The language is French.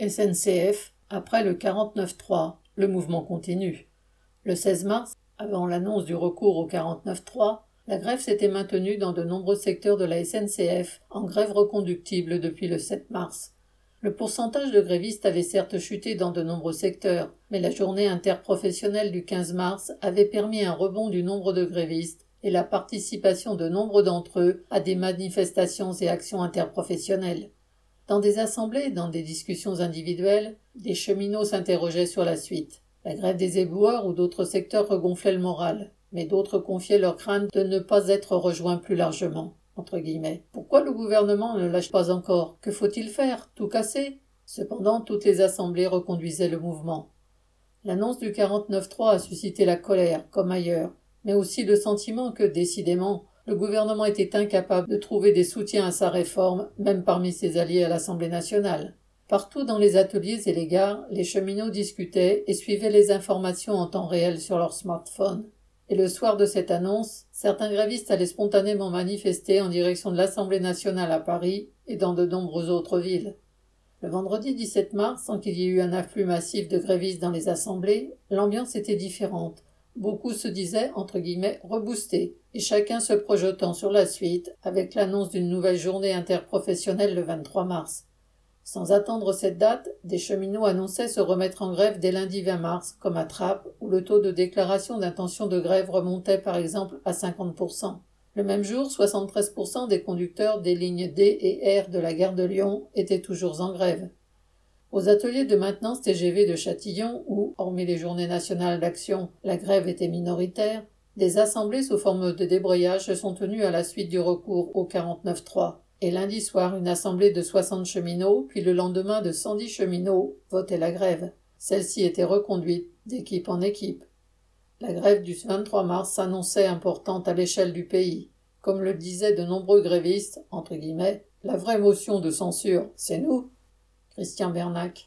SNCF, après le 49-3, le mouvement continue. Le 16 mars, avant l'annonce du recours au 49-3, la grève s'était maintenue dans de nombreux secteurs de la SNCF, en grève reconductible depuis le 7 mars. Le pourcentage de grévistes avait certes chuté dans de nombreux secteurs, mais la journée interprofessionnelle du 15 mars avait permis un rebond du nombre de grévistes et la participation de nombre d'entre eux à des manifestations et actions interprofessionnelles. Dans des assemblées dans des discussions individuelles, des cheminots s'interrogeaient sur la suite. La grève des éboueurs ou d'autres secteurs regonflait le moral, mais d'autres confiaient leur crainte de ne pas être rejoints plus largement. Pourquoi le gouvernement ne lâche pas encore? Que faut-il faire? Tout casser? Cependant, toutes les assemblées reconduisaient le mouvement. L'annonce du 49-3 a suscité la colère, comme ailleurs, mais aussi le sentiment que, décidément, le gouvernement était incapable de trouver des soutiens à sa réforme, même parmi ses alliés à l'Assemblée nationale. Partout dans les ateliers et les gares, les cheminots discutaient et suivaient les informations en temps réel sur leur smartphone. Et le soir de cette annonce, certains grévistes allaient spontanément manifester en direction de l'Assemblée nationale à Paris et dans de nombreuses autres villes. Le vendredi 17 mars, sans qu'il y ait eu un afflux massif de grévistes dans les assemblées, l'ambiance était différente, Beaucoup se disaient, entre guillemets, reboostés, et chacun se projetant sur la suite avec l'annonce d'une nouvelle journée interprofessionnelle le 23 mars. Sans attendre cette date, des cheminots annonçaient se remettre en grève dès lundi 20 mars, comme à Trappes, où le taux de déclaration d'intention de grève remontait par exemple à 50%. Le même jour, 73% des conducteurs des lignes D et R de la gare de Lyon étaient toujours en grève. Aux ateliers de maintenance TGV de Châtillon, où, hormis les journées nationales d'action, la grève était minoritaire, des assemblées sous forme de débrayage se sont tenues à la suite du recours au 49-3. Et lundi soir, une assemblée de 60 cheminots, puis le lendemain de 110 cheminots, votaient la grève. Celle-ci était reconduite d'équipe en équipe. La grève du 23 mars s'annonçait importante à l'échelle du pays. Comme le disaient de nombreux grévistes, entre guillemets, la vraie motion de censure, c'est nous. Christian Bernac